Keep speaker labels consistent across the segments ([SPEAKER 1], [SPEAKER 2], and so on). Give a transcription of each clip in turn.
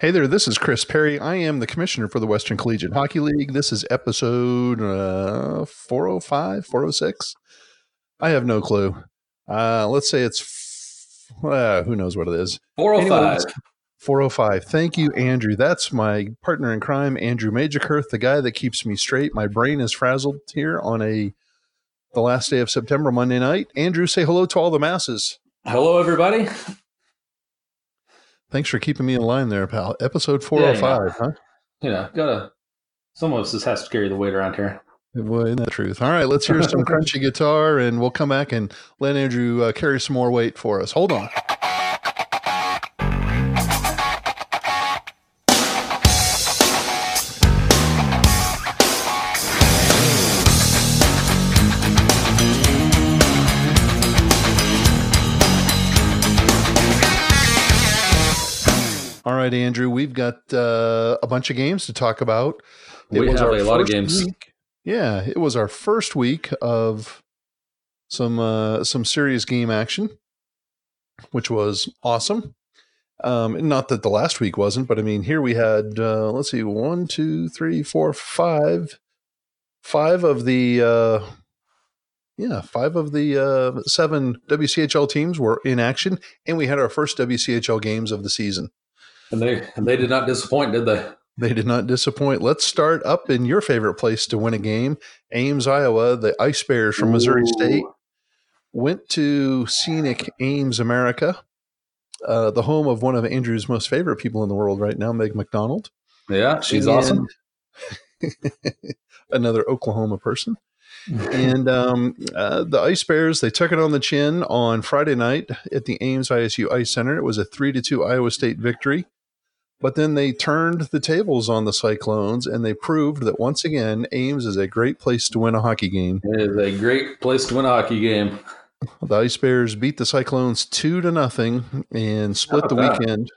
[SPEAKER 1] Hey there, this is Chris Perry. I am the commissioner for the Western Collegiate Hockey League. This is episode uh, 405, 406. I have no clue. Uh, let's say it's, f- uh, who knows what it is.
[SPEAKER 2] 405.
[SPEAKER 1] Anyways, 405. Thank you, Andrew. That's my partner in crime, Andrew Magerkurth, the guy that keeps me straight. My brain is frazzled here on a the last day of September, Monday night. Andrew, say hello to all the masses.
[SPEAKER 2] Hello, everybody.
[SPEAKER 1] Thanks for keeping me in line there, pal. Episode 405, huh?
[SPEAKER 2] You know, gotta. Some of us just has to carry the weight around here.
[SPEAKER 1] Well, isn't that the truth? All right, let's hear some crunchy guitar, and we'll come back and let Andrew uh, carry some more weight for us. Hold on. Right, Andrew, we've got uh, a bunch of games to talk about.
[SPEAKER 2] We have a lot of games.
[SPEAKER 1] week- Yeah, it was our first week of some uh, some serious game action, which was awesome. Um, not that the last week wasn't, but I mean, here we had uh, let's see, one, two, three, four, five, five of the uh, yeah, five of the uh, seven WCHL teams were in action, and we had our first WCHL games of the season.
[SPEAKER 2] And they and they did not disappoint, did they?
[SPEAKER 1] They did not disappoint. Let's start up in your favorite place to win a game, Ames, Iowa. The Ice Bears from Missouri
[SPEAKER 2] Ooh.
[SPEAKER 1] State went to scenic Ames, America, uh, the home of one of Andrew's most favorite people in the world right now, Meg McDonald.
[SPEAKER 2] Yeah, she's
[SPEAKER 1] And-
[SPEAKER 2] awesome.
[SPEAKER 1] Another Oklahoma person. And um, uh, the Ice Bears, they took it on the chin on Friday night at the Ames ISU Ice Center. It was a 3 to 2 Iowa State victory. But then they turned the tables on the Cyclones and they proved that once again, Ames is a great place to win a hockey game.
[SPEAKER 2] It is a great place to win a hockey game.
[SPEAKER 1] The Ice Bears beat the Cyclones 2 to nothing and split the
[SPEAKER 2] that?
[SPEAKER 1] weekend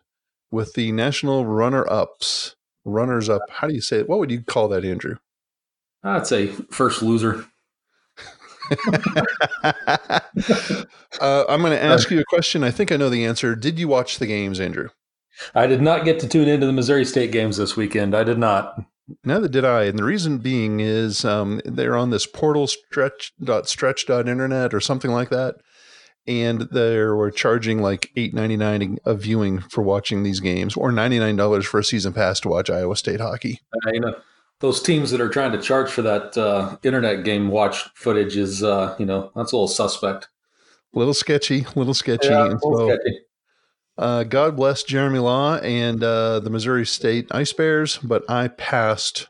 [SPEAKER 1] with the national runner ups. Runners up. How do you say it? What would you call that, Andrew?
[SPEAKER 2] I'd say first loser.
[SPEAKER 1] uh, I'm going to ask you a question. I think I know the answer. Did you watch the games, Andrew?
[SPEAKER 2] I did not get to tune into the Missouri State games this weekend. I did not.
[SPEAKER 1] Neither did I. And the reason being is um, they're on this portal stretch dot stretch dot internet or something like that. And they were charging like eight ninety nine a viewing for watching these games, or ninety nine dollars for a season pass to watch Iowa State hockey.
[SPEAKER 2] Uh, you know, those teams that are trying to charge for that uh, internet game watch footage is, uh, you know, that's a little suspect.
[SPEAKER 1] Little sketchy, little sketchy.
[SPEAKER 2] Yeah, a little
[SPEAKER 1] so,
[SPEAKER 2] sketchy.
[SPEAKER 1] Uh, God bless Jeremy Law and uh, the Missouri State Ice Bears, but I passed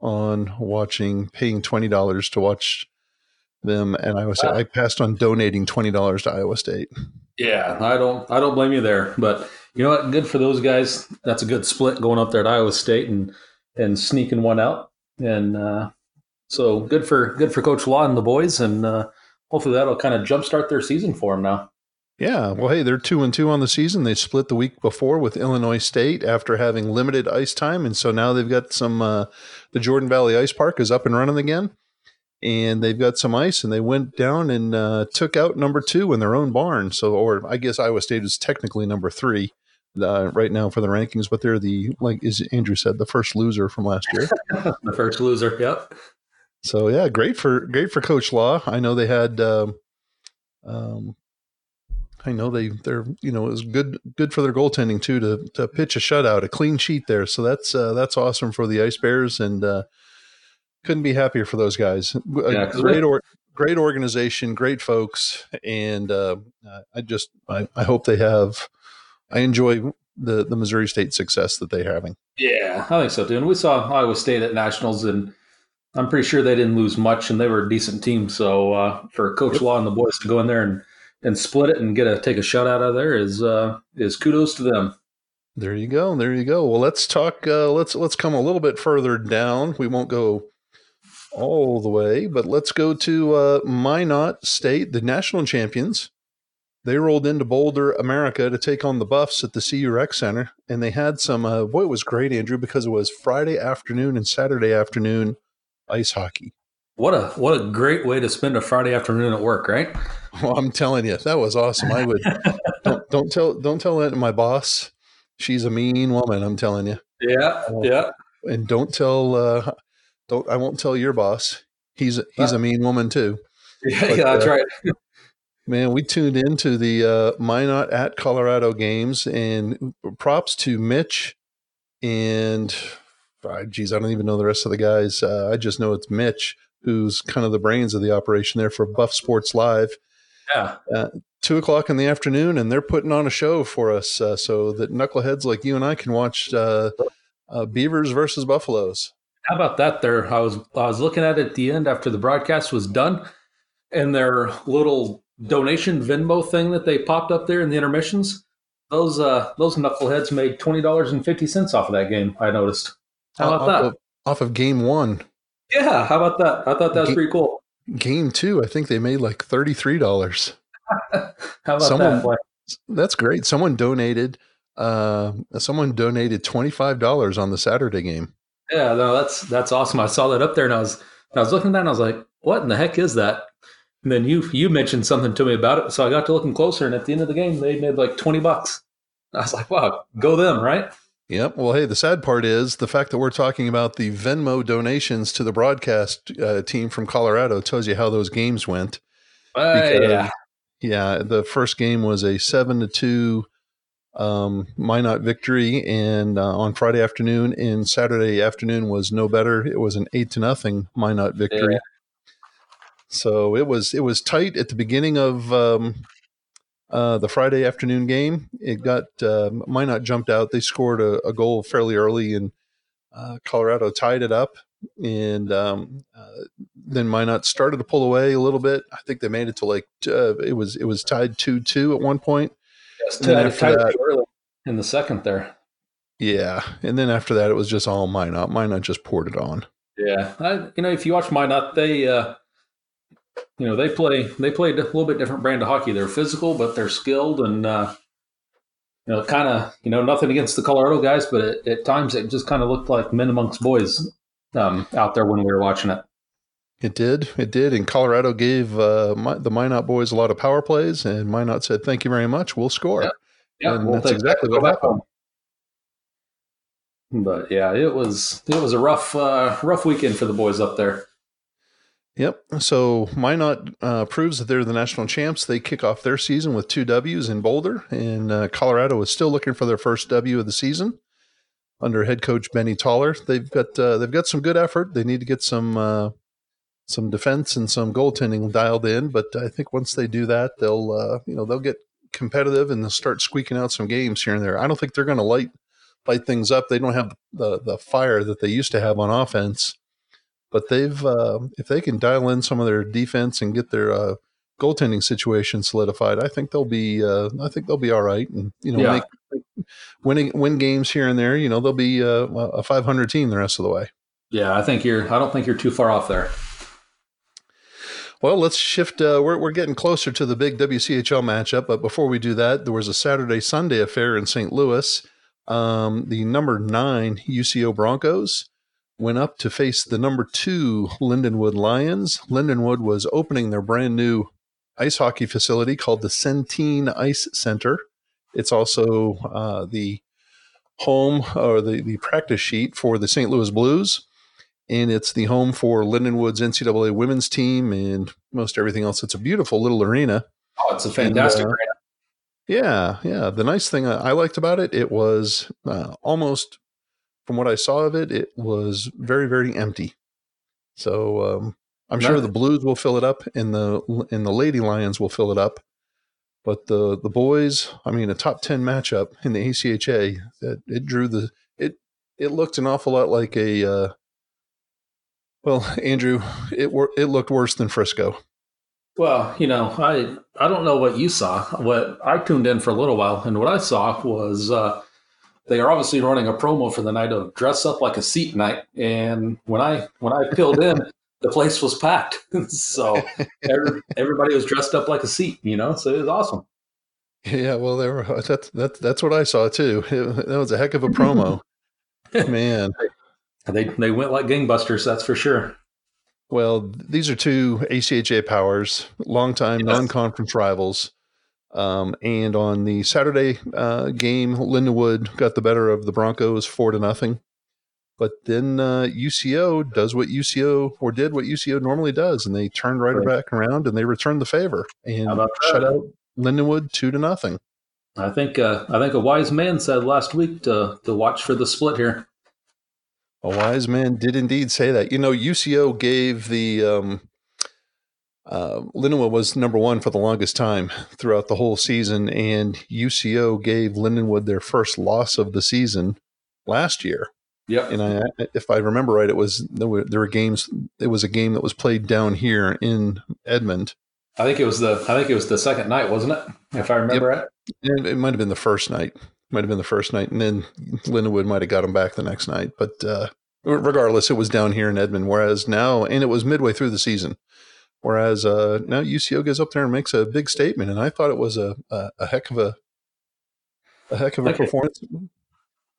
[SPEAKER 1] on watching, paying twenty dollars to watch them, and Iowa State. I passed on donating twenty dollars to Iowa State.
[SPEAKER 2] Yeah, I don't I don't blame you there. But you know what? Good for those guys. That's a good split going up there at Iowa State and and sneaking one out. And uh, so good for good for Coach Law and the boys. And uh, hopefully that'll kind of jumpstart their season for them now.
[SPEAKER 1] Yeah, well, hey, they're two and two on the season. They split the week before with Illinois State after having limited ice time, and so now they've got some. Uh, the Jordan Valley Ice Park is up and running again, and they've got some ice, and they went down and uh, took out number two in their own barn. So, or I guess Iowa State is technically number three uh, right now for the rankings, but they're the like as Andrew said, the first loser from last year.
[SPEAKER 2] The first loser. Yep.
[SPEAKER 1] So yeah, great for great for Coach Law. I know they had. Um, um, I know they they're you know it was good good for their goaltending too to to pitch a shutout, a clean sheet there. So that's uh, that's awesome for the Ice Bears, and uh, couldn't be happier for those guys.
[SPEAKER 2] Yeah,
[SPEAKER 1] great or great organization, great folks, and uh, I just I, I hope they have. I enjoy the the Missouri State success that they're having.
[SPEAKER 2] Yeah, I think so too. And we saw Iowa State at nationals, and I'm pretty sure they didn't lose much, and they were a decent team. So uh, for Coach Law and the boys to go in there and, and split it and get a take a shot out of there is uh, is kudos to them.
[SPEAKER 1] There you go. There you go. Well, let's talk. Uh, let's let's come a little bit further down. We won't go all the way, but let's go to uh, Minot State, the national champions. They rolled into Boulder, America, to take on the Buffs at the CU Rec Center, and they had some. Uh, boy, it was great, Andrew, because it was Friday afternoon and Saturday afternoon ice hockey.
[SPEAKER 2] What a what a great way to spend a Friday afternoon at work, right?
[SPEAKER 1] Well, I'm telling you, that was awesome. I would don't, don't tell don't tell that to my boss. she's a mean woman. I'm telling you.
[SPEAKER 2] Yeah, yeah.
[SPEAKER 1] And don't tell. Uh, don't. I won't tell your boss. He's he's a mean woman too.
[SPEAKER 2] Yeah, but, yeah, that's uh, right.
[SPEAKER 1] man, we tuned into the uh, Minot at Colorado games, and props to Mitch and. Uh, geez, I don't even know the rest of the guys. Uh, I just know it's Mitch who's kind of the brains of the operation there for Buff Sports Live.
[SPEAKER 2] Yeah.
[SPEAKER 1] Uh, two o'clock in the afternoon, and they're putting on a show for us uh, so that knuckleheads like you and I can watch uh, uh, Beavers versus Buffaloes.
[SPEAKER 2] How about that? There, I was I was looking at it at the end after the broadcast was done, and their little donation Venmo thing that they popped up there in the intermissions. Those uh those knuckleheads made twenty dollars and fifty cents off of that game. I noticed. How about
[SPEAKER 1] off
[SPEAKER 2] that?
[SPEAKER 1] Of, off of game one.
[SPEAKER 2] Yeah, how about that? I thought that was pretty cool.
[SPEAKER 1] Game two, I think they made like thirty three dollars.
[SPEAKER 2] how about someone, that?
[SPEAKER 1] That's great. Someone donated. Uh, someone donated twenty five dollars on the Saturday game.
[SPEAKER 2] Yeah, no, that's that's awesome. I saw that up there, and I was I was looking at that, and I was like, "What in the heck is that?" And then you you mentioned something to me about it, so I got to looking closer, and at the end of the game, they made like twenty bucks. I was like, "Wow, go them!" Right?
[SPEAKER 1] Yep. Well, hey, the sad part is the fact that we're talking about the Venmo donations to the broadcast uh, team from Colorado tells you how those games went.
[SPEAKER 2] Uh, because, yeah.
[SPEAKER 1] Yeah. The first game was a seven to two um, Minot victory, and uh, on Friday afternoon and Saturday afternoon was no better. It was an eight to nothing Minot victory. Yeah. So it was it was tight at the beginning of um, uh, the Friday afternoon game. It got uh, Minot jumped out. They scored a, a goal fairly early, and uh, Colorado tied it up. And um, uh, then Minot started to pull away a little bit. I think they made it to like uh, it was it was tied two two at one point.
[SPEAKER 2] Yes, tied, that, early in the second there.
[SPEAKER 1] Yeah, and then after that, it was just all Minot. Minot just poured it on.
[SPEAKER 2] Yeah, I, you know, if you watch Minot, they uh, you know they play they play a little bit different brand of hockey. They're physical, but they're skilled and uh, you know kind of you know nothing against the Colorado guys, but it, at times it just kind of looked like men amongst boys um, out there when we were watching it.
[SPEAKER 1] It did, it did, and Colorado gave uh, my, the Minot boys a lot of power plays, and Minot said, "Thank you very much, we'll score."
[SPEAKER 2] Yeah, yeah
[SPEAKER 1] and we'll that's exactly what happened.
[SPEAKER 2] But yeah, it was it was a rough uh, rough weekend for the boys up there.
[SPEAKER 1] Yep. So Minot uh, proves that they're the national champs. They kick off their season with two W's in Boulder, and uh, Colorado is still looking for their first W of the season under head coach Benny Toller. They've got uh, they've got some good effort. They need to get some uh, some defense and some goaltending dialed in, but I think once they do that, they'll uh, you know they'll get competitive and they'll start squeaking out some games here and there. I don't think they're going to light light things up. They don't have the the fire that they used to have on offense but they've uh, if they can dial in some of their defense and get their uh, goaltending situation solidified, I think they'll be uh, I think they'll be all right, and you know, yeah. make, make, winning win games here and there. You know, they'll be uh, a 500 team the rest of the way.
[SPEAKER 2] Yeah, I think you're. I don't think you're too far off there.
[SPEAKER 1] Well, let's shift. Uh, we're, we're getting closer to the big WCHL matchup, but before we do that, there was a Saturday Sunday affair in St. Louis. Um, the number nine UCO Broncos went up to face the number two Lindenwood Lions. Lindenwood was opening their brand new ice hockey facility called the Centene Ice Center. It's also uh, the home or the, the practice sheet for the St. Louis Blues. And it's the home for Lindenwood's NCAA women's team and most everything else. It's a beautiful little arena.
[SPEAKER 2] Oh, it's a fantastic and, uh, arena.
[SPEAKER 1] Yeah, yeah. The nice thing I liked about it, it was uh, almost from what I saw of it, it was very, very empty. So um, I'm sure the Blues will fill it up, and the and the Lady Lions will fill it up. But the the boys, I mean, a top ten matchup in the ACHA, that it drew the it it looked an awful lot like a. Uh, well, Andrew, it were it looked worse than Frisco.
[SPEAKER 2] Well, you know, I I don't know what you saw. What I tuned in for a little while, and what I saw was uh, they are obviously running a promo for the night of dress up like a seat night. And when I when I filled in, the place was packed. so every, everybody was dressed up like a seat, you know. So it was awesome.
[SPEAKER 1] Yeah, well, there were, that's that's that's what I saw too. It, that was a heck of a promo, man.
[SPEAKER 2] They they went like gangbusters, that's for sure.
[SPEAKER 1] Well, these are two ACHA powers, longtime yes. non-conference rivals. Um, and on the Saturday uh, game, Lindenwood got the better of the Broncos four to nothing. But then uh, UCO does what UCO or did what UCO normally does, and they turned right, right. back around and they returned the favor and shut out Lindenwood two to nothing.
[SPEAKER 2] I think uh, I think a wise man said last week to to watch for the split here.
[SPEAKER 1] A wise man did indeed say that. You know, UCO gave the um, uh, was number one for the longest time throughout the whole season, and UCO gave Lindenwood their first loss of the season last year.
[SPEAKER 2] Yeah,
[SPEAKER 1] and I, if I remember right, it was there were, there were games. It was a game that was played down here in Edmond.
[SPEAKER 2] I think it was the I think it was the second night, wasn't it? If I remember yep.
[SPEAKER 1] right. It, it might have been the first night. Might have been the first night, and then Lindenwood might have got them back the next night. But uh, regardless, it was down here in Edmond. Whereas now, and it was midway through the season. Whereas uh, now UCO goes up there and makes a big statement, and I thought it was a a, a heck of a a heck of a performance.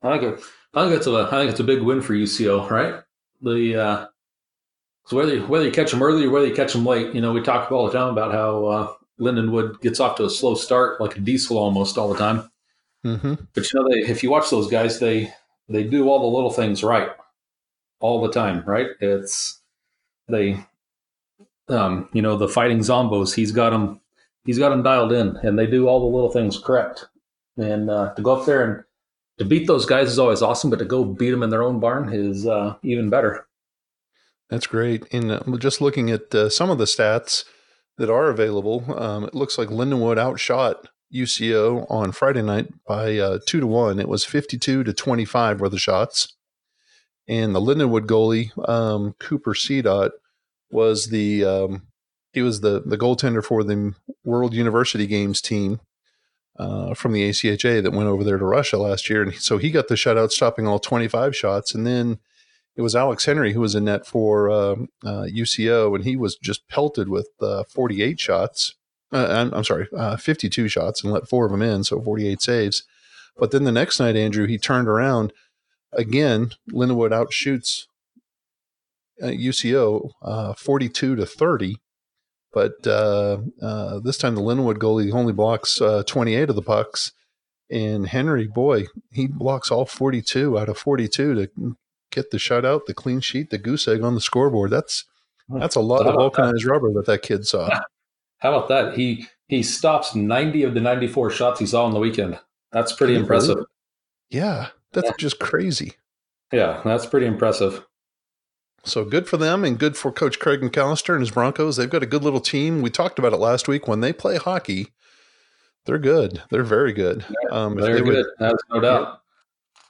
[SPEAKER 2] I think it, I think it's a I think it's a big win for UCO, right? The uh, so whether you, whether you catch them early or whether you catch them late, you know, we talk all the time about how uh, Lindenwood gets off to a slow start, like a diesel almost all the time.
[SPEAKER 1] Mm-hmm.
[SPEAKER 2] But you know, they if you watch those guys, they they do all the little things right all the time, right? It's they, um, you know, the fighting zombos. He's got them. He's got them dialed in, and they do all the little things correct. And uh, to go up there and to beat those guys is always awesome, but to go beat them in their own barn is uh, even better.
[SPEAKER 1] That's great. And uh, just looking at uh, some of the stats that are available, um, it looks like Lindenwood outshot UCO on Friday night by uh, two to one. It was fifty-two to twenty-five were the shots, and the Lindenwood goalie um, Cooper Cdot was the um, he was the the goaltender for the World University Games team uh, from the ACHA that went over there to Russia last year, and so he got the shutout, stopping all 25 shots. And then it was Alex Henry who was in net for uh, uh, UCO, and he was just pelted with uh, 48 shots. Uh, I'm, I'm, sorry, uh, 52 shots, and let four of them in, so 48 saves. But then the next night, Andrew, he turned around again. Lindenwood outshoots UCO 42 to 30 but uh, uh, this time the Linwood goalie only blocks uh, 28 of the pucks. And Henry, boy, he blocks all 42 out of 42 to get the shutout, the clean sheet, the goose egg on the scoreboard. That's that's a lot of vulcanized that? rubber that that kid saw.
[SPEAKER 2] How about that? He he stops 90 of the 94 shots he saw on the weekend. That's pretty impressive.
[SPEAKER 1] Yeah, that's yeah. just crazy.
[SPEAKER 2] Yeah, that's pretty impressive.
[SPEAKER 1] So good for them and good for Coach Craig McAllister and his Broncos. They've got a good little team. We talked about it last week. When they play hockey, they're good. They're very good.
[SPEAKER 2] Um, they're they good. That's no doubt.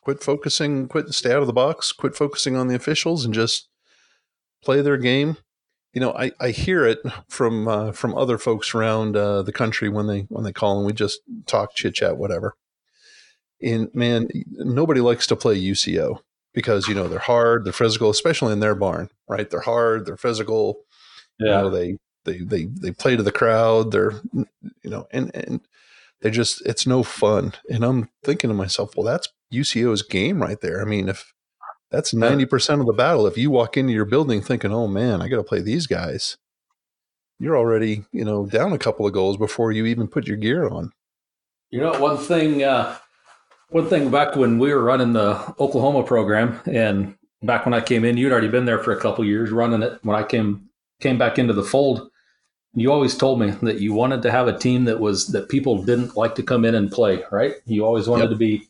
[SPEAKER 1] Quit focusing, quit stay out of the box, quit focusing on the officials and just play their game. You know, I, I hear it from uh, from other folks around uh, the country when they when they call and we just talk, chit chat, whatever. And man, nobody likes to play UCO because you know they're hard, they're physical, especially in their barn, right? They're hard, they're physical. Yeah, you know, they they they they play to the crowd. They're you know, and and they just it's no fun. And I'm thinking to myself, well, that's UCO's game right there. I mean, if that's ninety percent of the battle, if you walk into your building thinking, oh man, I got to play these guys, you're already you know down a couple of goals before you even put your gear on.
[SPEAKER 2] You know, one thing. Uh one thing back when we were running the Oklahoma program, and back when I came in, you'd already been there for a couple years running it. When I came came back into the fold, you always told me that you wanted to have a team that was that people didn't like to come in and play. Right? You always wanted yep. to be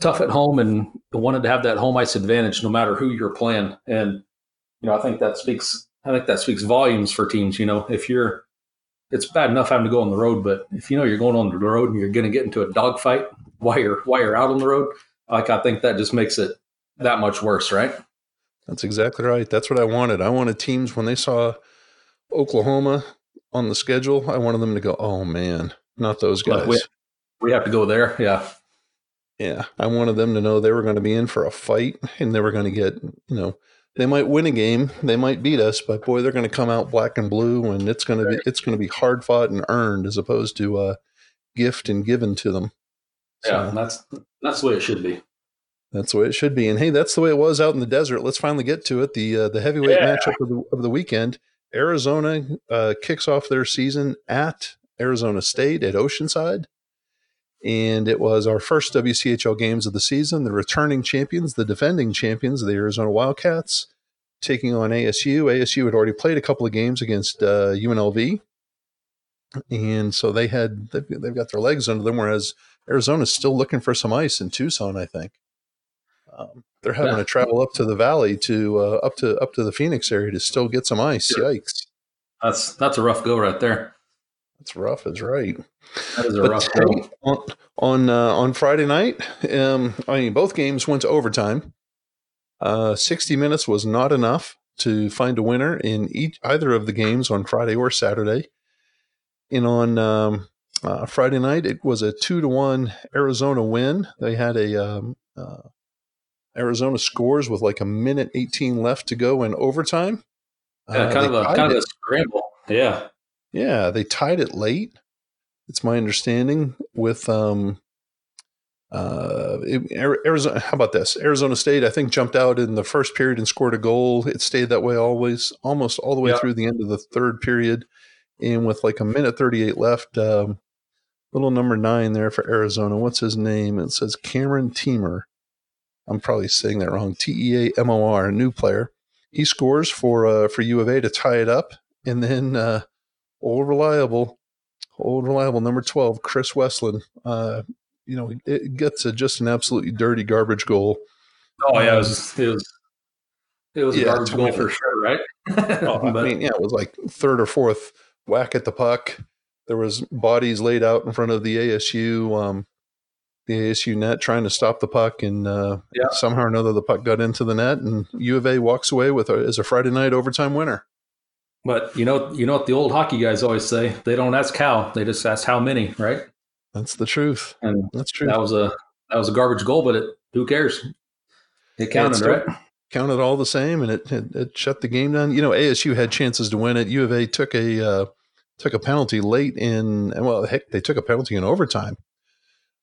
[SPEAKER 2] tough at home and wanted to have that home ice advantage, no matter who you're playing. And you know, I think that speaks. I think that speaks volumes for teams. You know, if you're it's bad enough having to go on the road, but if you know you're going on the road and you're going to get into a dogfight while you're while you're out on the road, like I think that just makes it that much worse, right?
[SPEAKER 1] That's exactly right. That's what I wanted. I wanted teams when they saw Oklahoma on the schedule, I wanted them to go, "Oh man, not those guys."
[SPEAKER 2] We, we have to go there. Yeah.
[SPEAKER 1] Yeah, I wanted them to know they were going to be in for a fight and they were going to get, you know, they might win a game, they might beat us, but boy, they're going to come out black and blue, and it's going to be it's going to be hard fought and earned as opposed to uh, gift and given to them.
[SPEAKER 2] Yeah, that's that's the way it should be.
[SPEAKER 1] That's the way it should be. And hey, that's the way it was out in the desert. Let's finally get to it. The uh, the heavyweight yeah. matchup of the of the weekend. Arizona uh, kicks off their season at Arizona State at Oceanside. And it was our first WCHL games of the season. The returning champions, the defending champions, the Arizona Wildcats, taking on ASU. ASU had already played a couple of games against uh, UNLV. And so they had, they've, they've got their legs under them, whereas Arizona's still looking for some ice in Tucson, I think. Um, they're having yeah. to travel up to the valley to uh, up to up to the Phoenix area to still get some ice. Yikes!
[SPEAKER 2] That's that's a rough go right there.
[SPEAKER 1] That's rough. Is right.
[SPEAKER 2] That is a but rough go.
[SPEAKER 1] On on, uh, on Friday night, um, I mean, both games went to overtime. Uh, Sixty minutes was not enough to find a winner in each either of the games on Friday or Saturday. And on um, uh, Friday night, it was a two to one Arizona win. They had a um, uh, Arizona scores with like a minute 18 left to go in overtime.
[SPEAKER 2] Yeah, uh, kind of a kind it. of a scramble. Yeah.
[SPEAKER 1] Yeah, they tied it late. It's my understanding with um uh Arizona how about this? Arizona State I think jumped out in the first period and scored a goal. It stayed that way always almost all the way yeah. through the end of the third period and with like a minute 38 left um little number 9 there for Arizona. What's his name? It says Cameron Teamor I'm probably saying that wrong. T E A M O R, a new player. He scores for uh, for U of A to tie it up, and then uh, old reliable, old reliable number twelve, Chris Westland. Uh, you know, it gets a, just an absolutely dirty garbage goal.
[SPEAKER 2] Oh yeah, it was it was, it was yeah, a garbage goal for sure, right?
[SPEAKER 1] oh, I mean, yeah, it was like third or fourth whack at the puck. There was bodies laid out in front of the ASU um, the ASU net trying to stop the puck, and uh, yeah. somehow or another the puck got into the net, and U of A walks away with a, as a Friday night overtime winner.
[SPEAKER 2] But you know, you know what the old hockey guys always say: they don't ask how, they just ask how many, right?
[SPEAKER 1] That's the truth.
[SPEAKER 2] And
[SPEAKER 1] that's true.
[SPEAKER 2] That was a that was a garbage goal, but it who cares? It counted, right?
[SPEAKER 1] Counted all the same, and it, it, it shut the game down. You know, ASU had chances to win it. U of A took a uh, took a penalty late in, well, heck, they took a penalty in overtime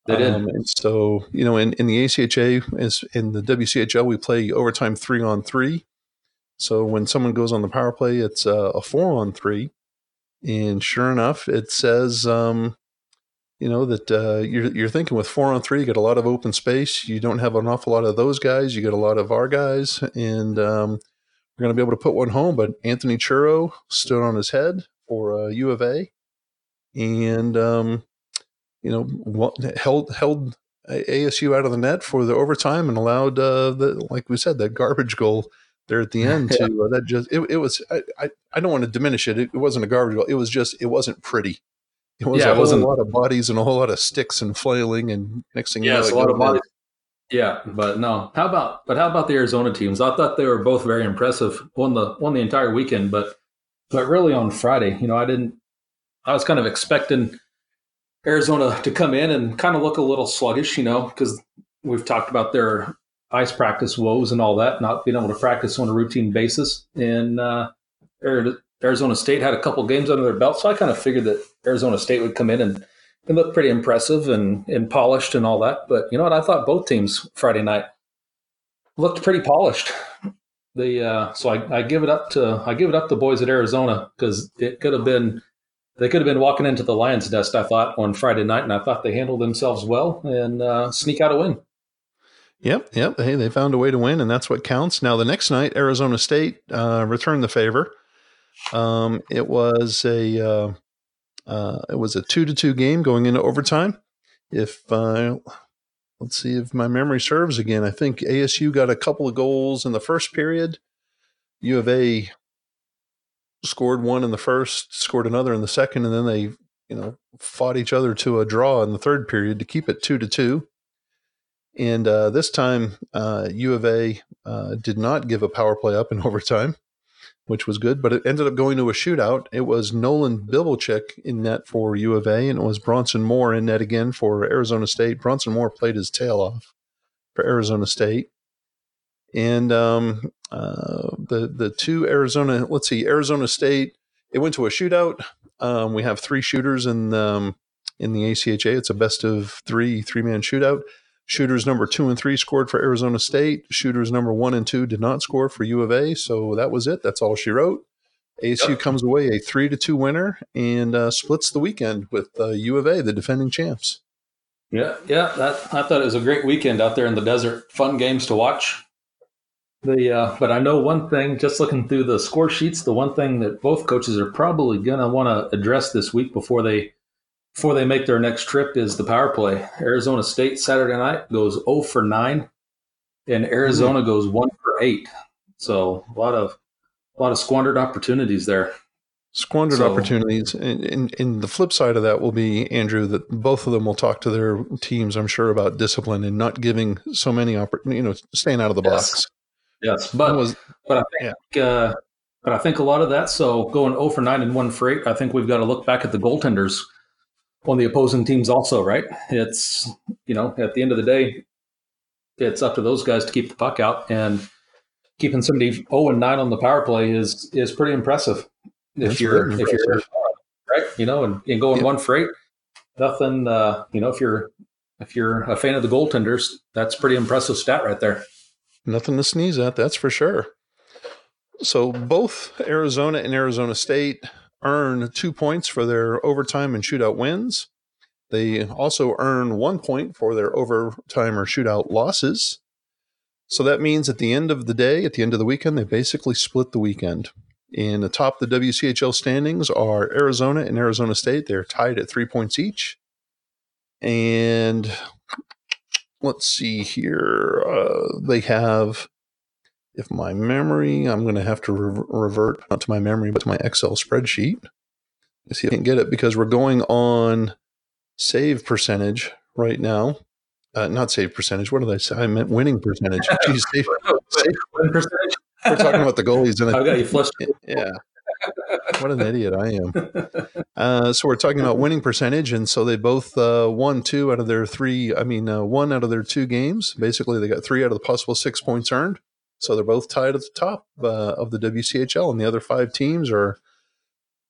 [SPEAKER 2] they did. Um,
[SPEAKER 1] and so, you know, in, in the ACHA, as in the WCHL, we play overtime three on three. So when someone goes on the power play, it's uh, a four on three. And sure enough, it says, um, you know, that uh, you're, you're thinking with four on three, you get a lot of open space. You don't have an awful lot of those guys. You get a lot of our guys. And um, we're going to be able to put one home. But Anthony Churro stood on his head for uh, U of A. And, um, you know, held held ASU out of the net for the overtime and allowed uh, the like we said that garbage goal there at the end to uh, that just it, it was I, I, I don't want to diminish it. it. it wasn't a garbage goal it was just it wasn't pretty it was yeah, a whole lot of bodies and a whole lot of sticks and flailing and next thing
[SPEAKER 2] yeah,
[SPEAKER 1] you know,
[SPEAKER 2] a lot of bodies. Yeah, but no. How about but how about the Arizona teams? I thought they were both very impressive. Won the won the entire weekend, but but really on Friday, you know, I didn't. I was kind of expecting Arizona to come in and kind of look a little sluggish, you know, because we've talked about their ice practice woes and all that, not being able to practice on a routine basis. And uh, Arizona State had a couple games under their belt, so I kind of figured that Arizona State would come in and, and look pretty impressive and, and polished and all that. But you know what? I thought both teams Friday night looked pretty polished. The uh, so I, I give it up to I give it up to boys at Arizona because it could have been they could have been walking into the lion's nest, I thought, on Friday night, and I thought they handled themselves well and uh, sneak out a win.
[SPEAKER 1] Yep, yep. Hey, they found a way to win, and that's what counts. Now, the next night, Arizona State uh, returned the favor. Um, it was a uh, uh, it was a two to two game going into overtime. If uh, let's see if my memory serves again, I think ASU got a couple of goals in the first period. U of A scored one in the first, scored another in the second, and then they, you know, fought each other to a draw in the third period to keep it two to two. And uh, this time, uh, U of A uh, did not give a power play up in overtime, which was good, but it ended up going to a shootout. It was Nolan Bivelchik in net for U of A, and it was Bronson Moore in net again for Arizona State. Bronson Moore played his tail off for Arizona State. And um, uh, the the two Arizona, let's see, Arizona State. It went to a shootout. Um, we have three shooters in um, in the ACHA. It's a best of three three man shootout. Shooters number two and three scored for Arizona State. Shooters number one and two did not score for U of A. So that was it. That's all she wrote. ASU yep. comes away a three to two winner and uh, splits the weekend with uh, U of A, the defending champs.
[SPEAKER 2] Yeah, yeah. That I thought it was a great weekend out there in the desert. Fun games to watch. The uh, but I know one thing. Just looking through the score sheets, the one thing that both coaches are probably going to want to address this week before they before they make their next trip is the power play. Arizona State Saturday night goes 0 for 9, and Arizona mm-hmm. goes 1 for 8. So a lot of a lot of squandered opportunities there.
[SPEAKER 1] Squandered so, opportunities, and, and, and, the flip side of that will be Andrew that both of them will talk to their teams, I'm sure, about discipline and not giving so many opportunities, you know, staying out of the
[SPEAKER 2] yes.
[SPEAKER 1] box.
[SPEAKER 2] Yes, but was, but I think yeah. uh, but I think a lot of that. So going 0 for 9 and 1 for 8, I think we've got to look back at the goaltenders on the opposing teams also, right? It's you know at the end of the day, it's up to those guys to keep the puck out and keeping somebody 0 and 9 on the power play is is pretty impressive if That's you're if you're right, you know, and, and going one freight, nothing. Uh, you know, if you're if you're a fan of the goaltenders, that's pretty impressive stat right there.
[SPEAKER 1] Nothing to sneeze at, that's for sure. So both Arizona and Arizona State earn two points for their overtime and shootout wins. They also earn one point for their overtime or shootout losses. So that means at the end of the day, at the end of the weekend, they basically split the weekend. In the top of the WCHL standings are Arizona and Arizona State. They're tied at three points each. And let's see here. Uh, they have, if my memory, I'm going to have to re- revert not to my memory, but to my Excel spreadsheet. Let's see if I can get it because we're going on save percentage right now. Uh, not save percentage. What did I say? I meant winning percentage. Jeez, save, save, win percentage. We're talking about the goalies.
[SPEAKER 2] And I got you flushed.
[SPEAKER 1] Yeah. what an idiot I am. Uh, so we're talking about winning percentage, and so they both uh, won two out of their three. I mean, uh, one out of their two games. Basically, they got three out of the possible six points earned. So they're both tied at the top uh, of the WCHL, and the other five teams are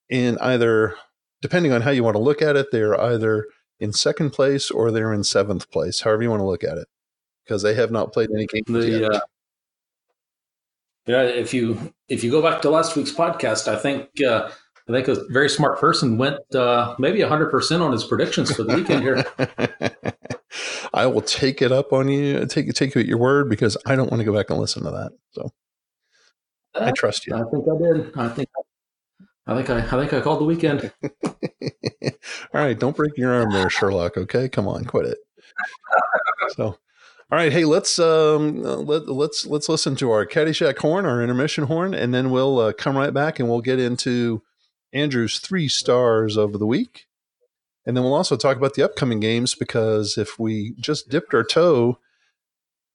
[SPEAKER 1] in either, depending on how you want to look at it, they're either in second place or they're in seventh place, however you want to look at it, because they have not played any games the, yet. Uh,
[SPEAKER 2] yeah, if you if you go back to last week's podcast, I think uh, I think a very smart person went uh, maybe hundred percent on his predictions for the weekend here.
[SPEAKER 1] I will take it up on you, take take you at your word because I don't want to go back and listen to that. So I trust you.
[SPEAKER 2] I think I did. I think I think I, I think I called the weekend.
[SPEAKER 1] All right, don't break your arm there, Sherlock. Okay, come on, quit it. So all right, hey, let's um, let, let's let's listen to our Caddyshack horn, our intermission horn, and then we'll uh, come right back and we'll get into Andrew's three stars of the week, and then we'll also talk about the upcoming games because if we just dipped our toe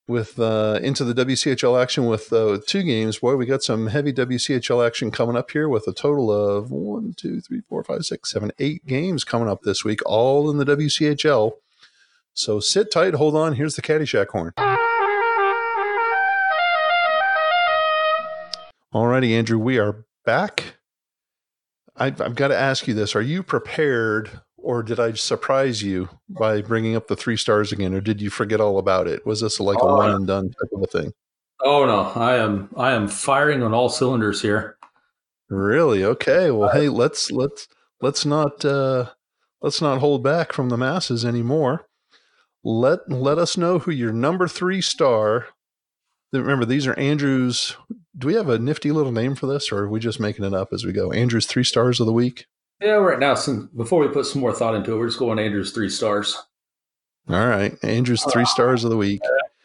[SPEAKER 1] with uh, into the WCHL action with uh, two games, boy, we got some heavy WCHL action coming up here with a total of one, two, three, four, five, six, seven, eight games coming up this week, all in the WCHL. So sit tight, hold on. Here's the Caddyshack horn. Alrighty, Andrew, we are back. I've, I've got to ask you this: Are you prepared, or did I surprise you by bringing up the three stars again, or did you forget all about it? Was this like a oh, one and done type of a thing?
[SPEAKER 2] Oh no, I am I am firing on all cylinders here.
[SPEAKER 1] Really? Okay. Well, hey, let's let's let's not uh, let's not hold back from the masses anymore let let us know who your number three star. Remember, these are Andrew's. Do we have a nifty little name for this, or are we just making it up as we go? Andrew's three stars of the week.
[SPEAKER 2] Yeah, right now, since before we put some more thought into it, we're just going Andrew's three stars.
[SPEAKER 1] All right, Andrew's three stars of the week.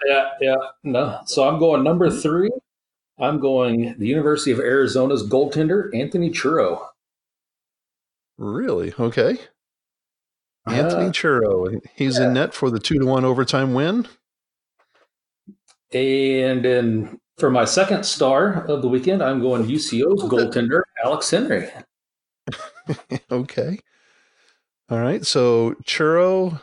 [SPEAKER 2] Yeah, yeah, no. So I'm going number three. I'm going the University of Arizona's goaltender Anthony Churro.
[SPEAKER 1] Really? Okay. Anthony uh, Churro. He's yeah. in net for the two to one overtime win.
[SPEAKER 2] And then for my second star of the weekend, I'm going UCO's goaltender, Alex Henry.
[SPEAKER 1] okay. All right. So Churro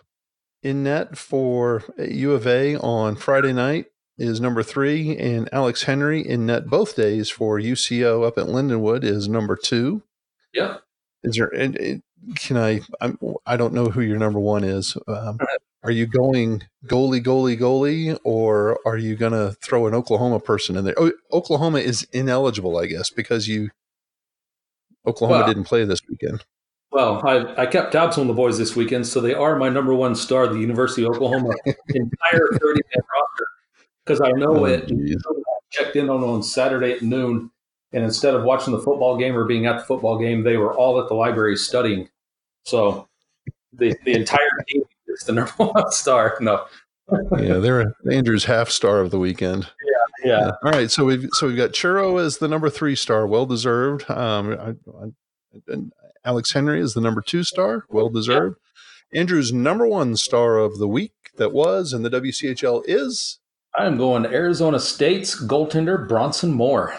[SPEAKER 1] in net for U of A on Friday night is number three, and Alex Henry in net both days for UCO up at Lindenwood is number two.
[SPEAKER 2] Yeah.
[SPEAKER 1] Is there? can I? I'm, I do not know who your number one is. Um, are you going goalie, goalie, goalie, or are you going to throw an Oklahoma person in there? Oh, Oklahoma is ineligible, I guess, because you Oklahoma well, didn't play this weekend.
[SPEAKER 2] Well, I, I kept tabs on the boys this weekend, so they are my number one star, the University of Oklahoma entire 30 man roster. Because I know oh, it. Geez. Checked in on on Saturday at noon, and instead of watching the football game or being at the football game, they were all at the library studying. So the the entire team is the number one star. No.
[SPEAKER 1] yeah, they're Andrew's half star of the weekend.
[SPEAKER 2] Yeah, yeah.
[SPEAKER 1] All right, so we've so we've got Churro as the number three star, well deserved. Um, I, I, Alex Henry is the number two star, well deserved. Andrew's number one star of the week that was in the WCHL is.
[SPEAKER 2] I'm going to Arizona State's goaltender Bronson Moore.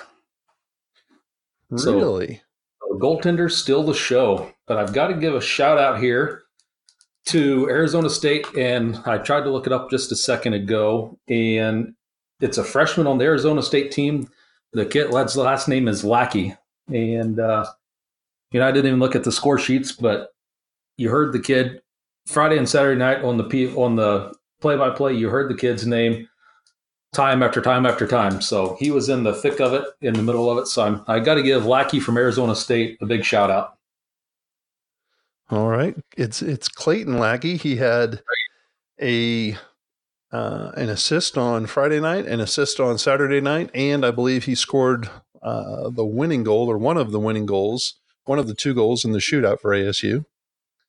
[SPEAKER 1] Really?
[SPEAKER 2] So, goaltender still the show, but I've got to give a shout out here to Arizona State, and I tried to look it up just a second ago, and it's a freshman on the Arizona State team. The kid, last name is Lackey, and uh, you know, I didn't even look at the score sheets, but you heard the kid Friday and Saturday night on the P, on the play by play. You heard the kid's name time after time after time. So he was in the thick of it, in the middle of it. So I'm, I got to give Lackey from Arizona State a big shout out.
[SPEAKER 1] All right, it's it's Clayton Lackey. He had a uh, an assist on Friday night, an assist on Saturday night, and I believe he scored uh, the winning goal or one of the winning goals one of the two goals in the shootout for ASU.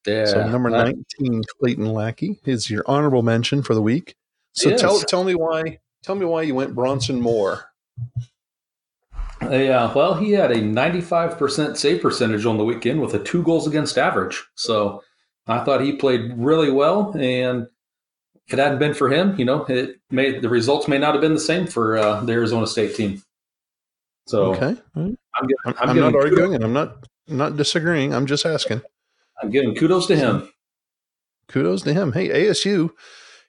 [SPEAKER 1] Yeah. So number 19, Clayton Lackey is your honorable mention for the week. So yes. tell tell me why tell me why you went Bronson Moore.
[SPEAKER 2] Yeah, well, he had a 95% save percentage on the weekend with a two goals against average. So I thought he played really well. And if it hadn't been for him, you know, it may the results may not have been the same for uh, the Arizona State team. So
[SPEAKER 1] okay, I'm, I'm, I'm, I'm not arguing, and I'm not not disagreeing. I'm just asking.
[SPEAKER 2] I'm giving kudos to him.
[SPEAKER 1] Kudos to him. Hey, ASU,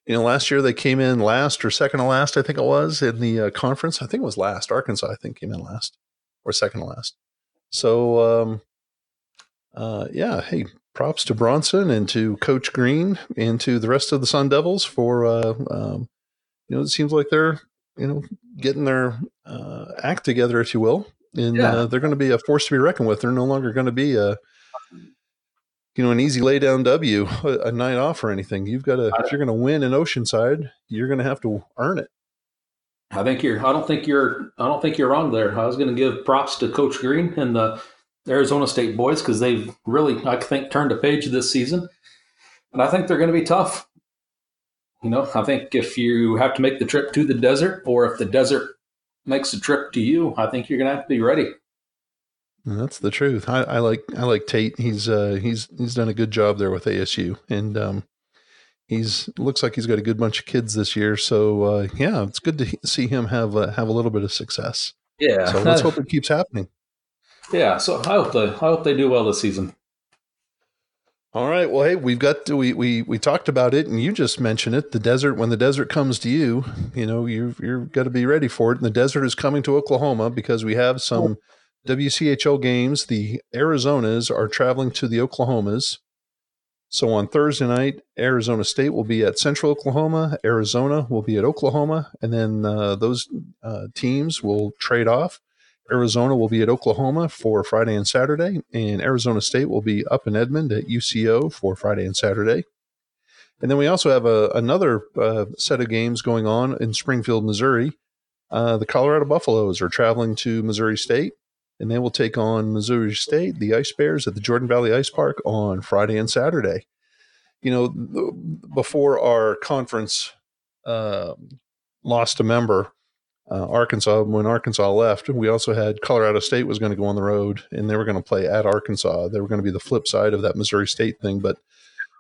[SPEAKER 1] you know, last year they came in last or second to last, I think it was, in the uh, conference. I think it was last. Arkansas, I think, came in last or second to last. So, um, uh, yeah, hey, props to Bronson and to Coach Green and to the rest of the Sun Devils for, uh, um, you know, it seems like they're, you know, getting their uh, act together, if you will, and yeah. uh, they're going to be a force to be reckoned with. They're no longer going to be a you know an easy lay down W a, a night off or anything. You've got to if you're going to win in Oceanside, you're going to have to earn it.
[SPEAKER 2] I think you're. I don't think you're. I don't think you're wrong there. I was going to give props to Coach Green and the Arizona State boys because they've really, I think, turned a page this season, and I think they're going to be tough. You know, I think if you have to make the trip to the desert, or if the desert makes a trip to you, I think you're going to have to be ready.
[SPEAKER 1] That's the truth. I, I, like I like Tate. He's uh, he's he's done a good job there with ASU, and um, he's looks like he's got a good bunch of kids this year. So uh, yeah, it's good to see him have uh, have a little bit of success.
[SPEAKER 2] Yeah.
[SPEAKER 1] So let's hope it keeps happening.
[SPEAKER 2] Yeah. So I hope they I hope they do well this season.
[SPEAKER 1] All right. Well, hey, we've got to, we we we talked about it, and you just mentioned it. The desert. When the desert comes to you, you know you you're got to be ready for it. And the desert is coming to Oklahoma because we have some WCHL games. The Arizonas are traveling to the Oklahomas. So on Thursday night, Arizona State will be at Central Oklahoma. Arizona will be at Oklahoma, and then uh, those uh, teams will trade off. Arizona will be at Oklahoma for Friday and Saturday, and Arizona State will be up in Edmond at UCO for Friday and Saturday. And then we also have a, another uh, set of games going on in Springfield, Missouri. Uh, the Colorado Buffaloes are traveling to Missouri State, and they will take on Missouri State, the Ice Bears, at the Jordan Valley Ice Park on Friday and Saturday. You know, before our conference uh, lost a member, uh, Arkansas. When Arkansas left, we also had Colorado State was going to go on the road and they were going to play at Arkansas. They were going to be the flip side of that Missouri State thing, but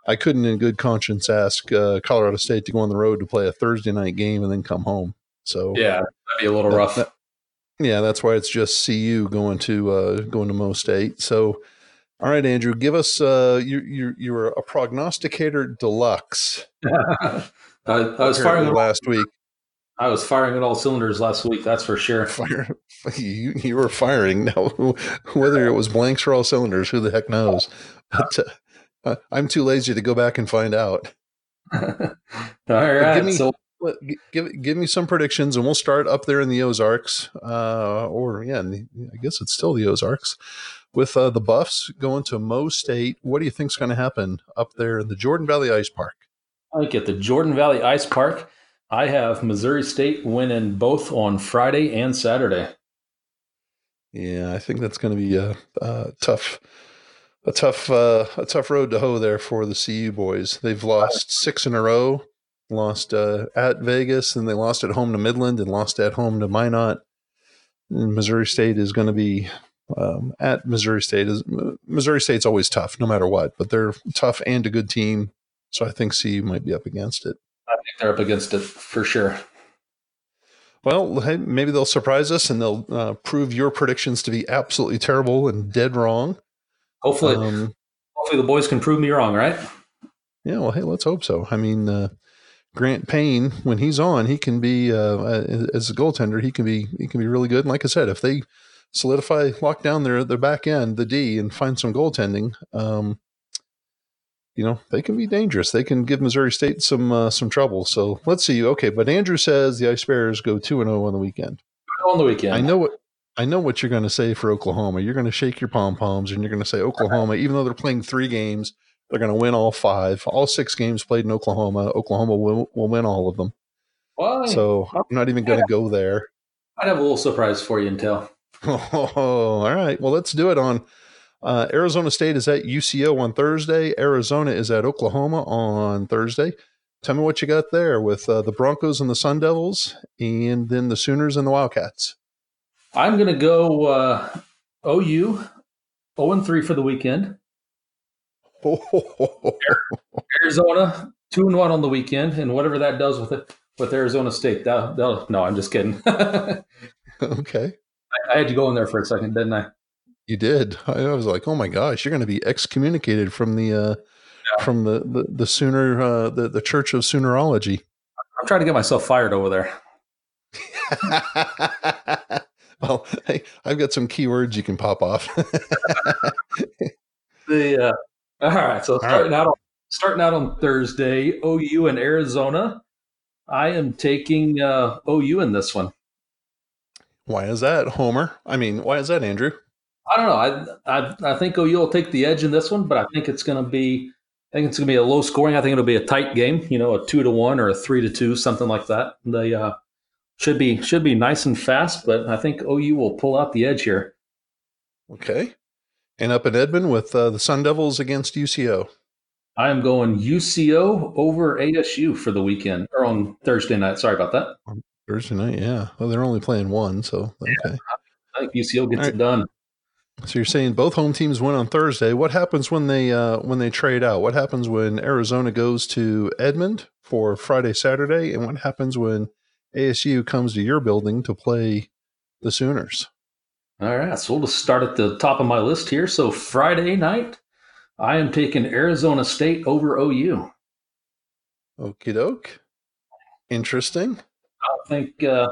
[SPEAKER 1] I couldn't, in good conscience, ask uh, Colorado State to go on the road to play a Thursday night game and then come home. So
[SPEAKER 2] yeah, that'd be a little that, rough. That,
[SPEAKER 1] yeah, that's why it's just CU going to uh, going to Mo State. So, all right, Andrew, give us uh, you you you're a prognosticator deluxe.
[SPEAKER 2] I, I was firing
[SPEAKER 1] last week.
[SPEAKER 2] I was firing at all cylinders last week. That's for sure.
[SPEAKER 1] Fire, you, you were firing. Now, whether it was blanks or all cylinders, who the heck knows? But uh, I'm too lazy to go back and find out.
[SPEAKER 2] all right. Me,
[SPEAKER 1] so give give me some predictions, and we'll start up there in the Ozarks, uh, or yeah, I guess it's still the Ozarks, with uh, the Buffs going to Mo State. What do you think's going to happen up there in the Jordan Valley Ice Park?
[SPEAKER 2] I think at the Jordan Valley Ice Park, I have Missouri State winning both on Friday and Saturday.
[SPEAKER 1] Yeah, I think that's going to be a, a tough, a tough, uh, a tough road to hoe there for the CU boys. They've lost six in a row. Lost uh, at Vegas, and they lost at home to Midland, and lost at home to Minot. And Missouri State is going to be um, at Missouri State. Is Missouri State's always tough, no matter what, but they're tough and a good team. So I think CU might be up against it.
[SPEAKER 2] I think they're up against it for sure.
[SPEAKER 1] Well, hey, maybe they'll surprise us and they'll uh, prove your predictions to be absolutely terrible and dead wrong.
[SPEAKER 2] Hopefully, um, hopefully the boys can prove me wrong, right?
[SPEAKER 1] Yeah. Well, hey, let's hope so. I mean, uh, Grant Payne, when he's on, he can be uh, as a goaltender. He can be he can be really good. And like I said, if they solidify, lock down their their back end, the D, and find some goaltending, um, you know they can be dangerous. They can give Missouri State some uh, some trouble. So let's see. Okay, but Andrew says the Ice Bears go two and zero oh on the weekend.
[SPEAKER 2] On the weekend,
[SPEAKER 1] I know what I know what you're going to say for Oklahoma. You're going to shake your pom poms and you're going to say Oklahoma, even though they're playing three games, they're going to win all five. All six games played in Oklahoma. Oklahoma will, will win all of them. Well, so I'm not even going to go there.
[SPEAKER 2] I'd have a little surprise for you, Intel.
[SPEAKER 1] Oh, all right. Well, let's do it on uh, Arizona State is at UCO on Thursday. Arizona is at Oklahoma on Thursday. Tell me what you got there with uh, the Broncos and the Sun Devils, and then the Sooners and the Wildcats.
[SPEAKER 2] I'm going to go uh, OU 0 and 3 for the weekend. Arizona two and one on the weekend, and whatever that does with it with Arizona State. That, no, I'm just kidding.
[SPEAKER 1] okay,
[SPEAKER 2] I, I, had to go in there for a second, didn't I?
[SPEAKER 1] You did. I was like, oh my gosh, you're going to be excommunicated from the uh, yeah. from the the, the Sooner uh, the the Church of Soonerology.
[SPEAKER 2] I'm trying to get myself fired over there.
[SPEAKER 1] well, hey, I've got some keywords you can pop off.
[SPEAKER 2] the uh, all right. So starting right. out on starting out on Thursday, OU and Arizona. I am taking uh, OU in this one.
[SPEAKER 1] Why is that, Homer? I mean, why is that, Andrew?
[SPEAKER 2] I don't know. I I, I think OU will take the edge in this one, but I think it's going to be. I think it's going to be a low scoring. I think it'll be a tight game. You know, a two to one or a three to two, something like that. They uh, should be should be nice and fast, but I think OU will pull out the edge here.
[SPEAKER 1] Okay. And up in Edmond with uh, the Sun Devils against UCO.
[SPEAKER 2] I am going UCO over ASU for the weekend or on Thursday night. Sorry about that.
[SPEAKER 1] Thursday night, yeah. Well, they're only playing one, so okay. Yeah,
[SPEAKER 2] I think UCO gets right. it done.
[SPEAKER 1] So you're saying both home teams win on Thursday. What happens when they uh, when they trade out? What happens when Arizona goes to Edmond for Friday, Saturday, and what happens when ASU comes to your building to play the Sooners?
[SPEAKER 2] All right, so we'll just start at the top of my list here. So Friday night, I am taking Arizona State over OU.
[SPEAKER 1] Okie doke. Interesting.
[SPEAKER 2] I think uh,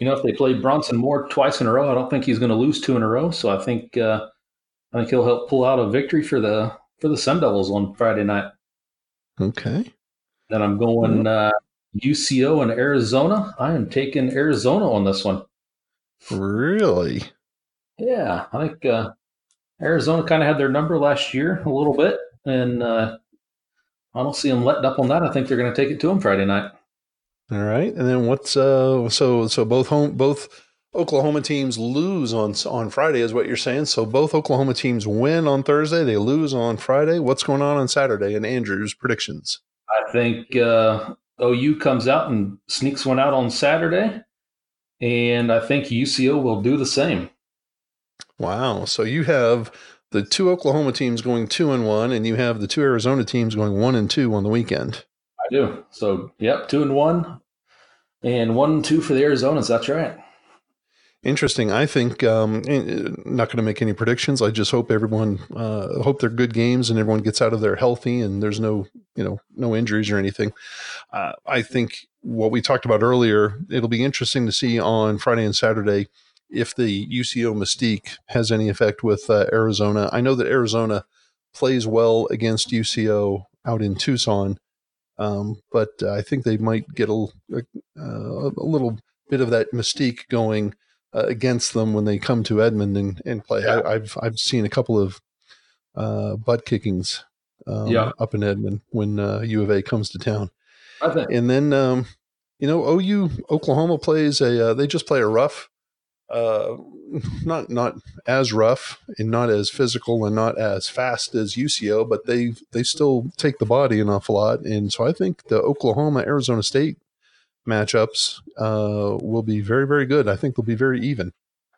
[SPEAKER 2] you know if they play Bronson Moore twice in a row, I don't think he's going to lose two in a row. So I think uh, I think he'll help pull out a victory for the for the Sun Devils on Friday night.
[SPEAKER 1] Okay.
[SPEAKER 2] Then I'm going uh, UCO and Arizona. I am taking Arizona on this one.
[SPEAKER 1] Really?
[SPEAKER 2] Yeah, I think uh, Arizona kind of had their number last year a little bit, and uh, I don't see them letting up on that. I think they're going to take it to them Friday night.
[SPEAKER 1] All right, and then what's uh so so both home both Oklahoma teams lose on on Friday is what you're saying. So both Oklahoma teams win on Thursday, they lose on Friday. What's going on on Saturday? And Andrew's predictions.
[SPEAKER 2] I think uh, OU comes out and sneaks one out on Saturday, and I think UCO will do the same.
[SPEAKER 1] Wow. So you have the two Oklahoma teams going two and one, and you have the two Arizona teams going one and two on the weekend.
[SPEAKER 2] I do. So, yep, two and one, and one two for the Arizonas. That's right.
[SPEAKER 1] Interesting. I think um, eh, not going to make any predictions. I just hope everyone uh, hope they're good games and everyone gets out of there healthy and there's no you know no injuries or anything. Uh, I think what we talked about earlier. It'll be interesting to see on Friday and Saturday if the UCO mystique has any effect with uh, Arizona. I know that Arizona plays well against UCO out in Tucson. Um, but uh, I think they might get a, a, uh, a, little bit of that mystique going uh, against them when they come to Edmond and, and play. Yeah. I, have I've seen a couple of uh, butt kickings um, yeah. up in Edmond when U of A comes to town. And then um, you know, OU Oklahoma plays a. Uh, they just play a rough, uh, not not as rough and not as physical and not as fast as UCO, but they they still take the body an awful lot. And so I think the Oklahoma Arizona State matchups uh, will be very very good. I think they'll be very even.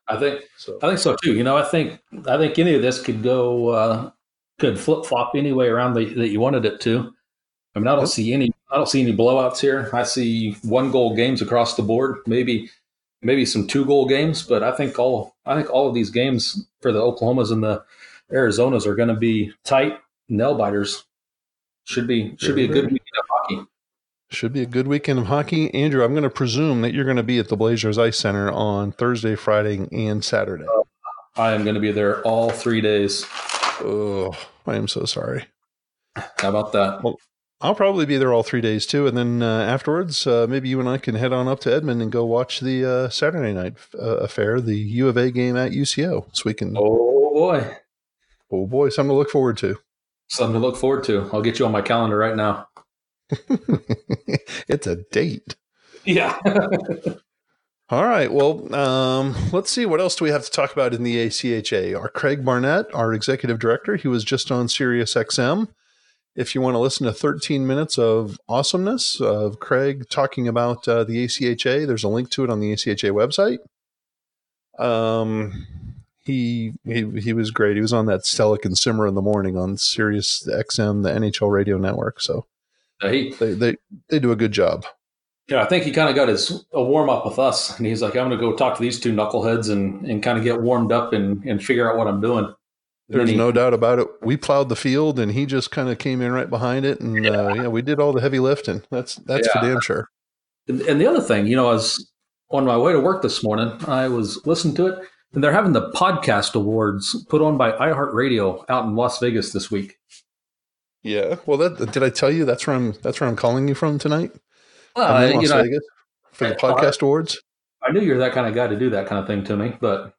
[SPEAKER 2] I think so. I think so too. You know, I think I think any of this could go uh, could flip flop any way around the, that you wanted it to. I mean, I don't yep. see any I don't see any blowouts here. I see one goal games across the board. Maybe maybe some two goal games, but I think all I think all of these games for the Oklahomas and the Arizonas are going to be tight nail biters. Should be should be a good weekend of hockey.
[SPEAKER 1] Should be a good weekend of hockey. Andrew, I'm going to presume that you're going to be at the Blazers Ice Center on Thursday, Friday, and Saturday. Uh,
[SPEAKER 2] I am going to be there all three days.
[SPEAKER 1] Oh, I am so sorry.
[SPEAKER 2] How about that?
[SPEAKER 1] Well, I'll probably be there all three days too, and then uh, afterwards, uh, maybe you and I can head on up to Edmond and go watch the uh, Saturday night uh, affair, the U of A game at UCO, so we can.
[SPEAKER 2] Oh boy!
[SPEAKER 1] Oh boy! Something to look forward to.
[SPEAKER 2] Something to look forward to. I'll get you on my calendar right now.
[SPEAKER 1] it's a date.
[SPEAKER 2] Yeah.
[SPEAKER 1] All right. Well, um, let's see. What else do we have to talk about in the ACHA? Our Craig Barnett, our executive director, he was just on Sirius XM if you want to listen to 13 minutes of awesomeness of Craig talking about uh, the ACHA, there's a link to it on the ACHA website. Um, he, he he was great. He was on that Stellick and Simmer in the morning on Sirius XM, the NHL radio network. So
[SPEAKER 2] he,
[SPEAKER 1] they, they they do a good job.
[SPEAKER 2] Yeah, I think he kind of got his a warm up with us, and he's like, "I'm going to go talk to these two knuckleheads and and kind of get warmed up and and figure out what I'm doing."
[SPEAKER 1] There's he, no doubt about it. We plowed the field, and he just kind of came in right behind it, and yeah. Uh, yeah, we did all the heavy lifting. That's that's yeah. for damn sure.
[SPEAKER 2] And, the other thing, you know, I was on my way to work this morning. I was listening to it, and they're having the podcast awards put on by iHeartRadio out in Las Vegas this week.
[SPEAKER 1] Yeah, well, that did I tell you? That's where I'm. That's where I'm calling you from tonight.
[SPEAKER 2] Well, Las know, Vegas
[SPEAKER 1] for the podcast awards.
[SPEAKER 2] I knew you're that kind of guy to do that kind of thing to me, but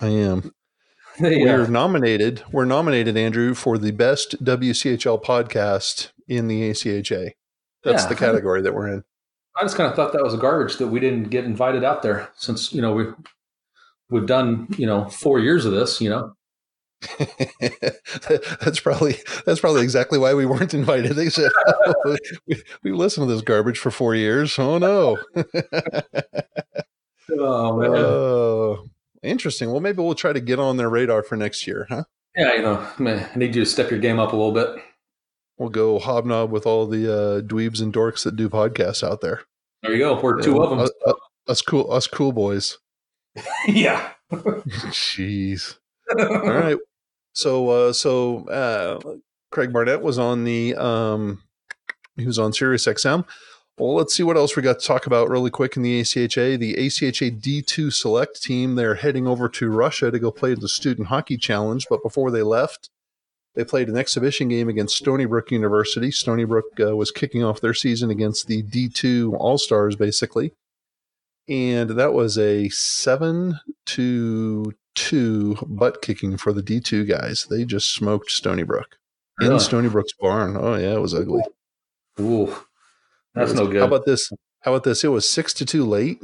[SPEAKER 1] I am. We're nominated. We're nominated, Andrew, for the best WCHL podcast in the ACHA. That's yeah. the category that we're in.
[SPEAKER 2] I just kind of thought that was garbage that we didn't get invited out there since you know we we've done you know four years of this. You know,
[SPEAKER 1] that's probably that's probably exactly why we weren't invited. They said oh, we, we listened to this garbage for four years. Oh no!
[SPEAKER 2] oh man.
[SPEAKER 1] Oh. Interesting. Well, maybe we'll try to get on their radar for next year, huh?
[SPEAKER 2] Yeah, you know, man, I need you to step your game up a little bit.
[SPEAKER 1] We'll go hobnob with all the uh, dweebs and dorks that do podcasts out there.
[SPEAKER 2] There you go. We're yeah, two of them.
[SPEAKER 1] Us, uh, us cool, us cool boys.
[SPEAKER 2] yeah.
[SPEAKER 1] Jeez. all right. So, uh, so uh, Craig Barnett was on the um, he was on Sirius XM. Well, let's see what else we got to talk about really quick in the ACHA. The ACHA D2 select team, they're heading over to Russia to go play the Student Hockey Challenge. But before they left, they played an exhibition game against Stony Brook University. Stony Brook uh, was kicking off their season against the D2 All Stars, basically. And that was a 7 to 2 butt kicking for the D2 guys. They just smoked Stony Brook in Stony Brook's barn. Oh, yeah, it was ugly.
[SPEAKER 2] Ooh. That's
[SPEAKER 1] was,
[SPEAKER 2] no good.
[SPEAKER 1] How about this? How about this? It was six to two late,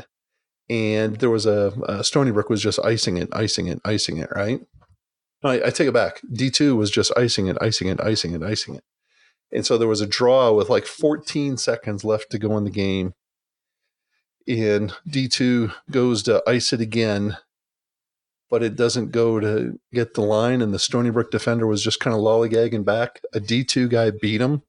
[SPEAKER 1] and there was a, a Stony Brook was just icing it, icing it, icing it. Right? No, I, I take it back. D two was just icing it, icing it, icing it, icing it. And so there was a draw with like 14 seconds left to go in the game. And D2 goes to ice it again, but it doesn't go to get the line. And the Stony Brook defender was just kind of lollygagging back. A D2 guy beat him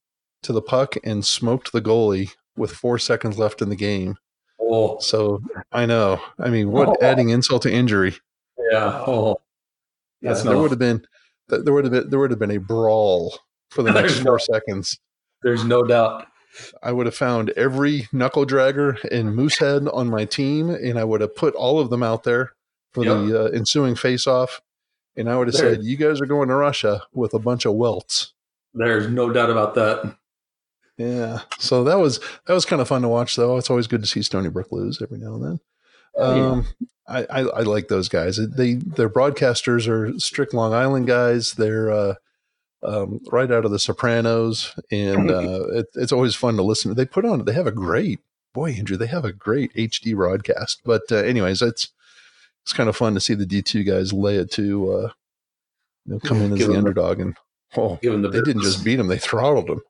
[SPEAKER 1] to the puck and smoked the goalie with four seconds left in the game.
[SPEAKER 2] Oh.
[SPEAKER 1] So I know. I mean, what oh. adding insult to injury?
[SPEAKER 2] Yeah. Oh.
[SPEAKER 1] That's yeah, there would have been there would have been there would have been a brawl for the next four no, seconds.
[SPEAKER 2] There's no doubt.
[SPEAKER 1] I would have found every knuckle dragger and moosehead on my team, and I would have put all of them out there for yep. the uh, ensuing face off. And I would have there. said, "You guys are going to Russia with a bunch of welts."
[SPEAKER 2] There's no doubt about that.
[SPEAKER 1] Yeah. So that was that was kind of fun to watch, though. It's always good to see Stony Brook lose every now and then.
[SPEAKER 2] Oh, yeah.
[SPEAKER 1] Um, I, I, I like those guys. They their broadcasters are strict Long Island guys. They're uh, um, right out of The Sopranos, and uh, it, it's always fun to listen. to. They put on. They have a great boy, Andrew. They have a great HD broadcast. But uh, anyways, it's it's kind of fun to see the D two guys lay it to uh, you know, come in as the underdog, and oh,
[SPEAKER 2] the
[SPEAKER 1] they didn't just beat them; they throttled them.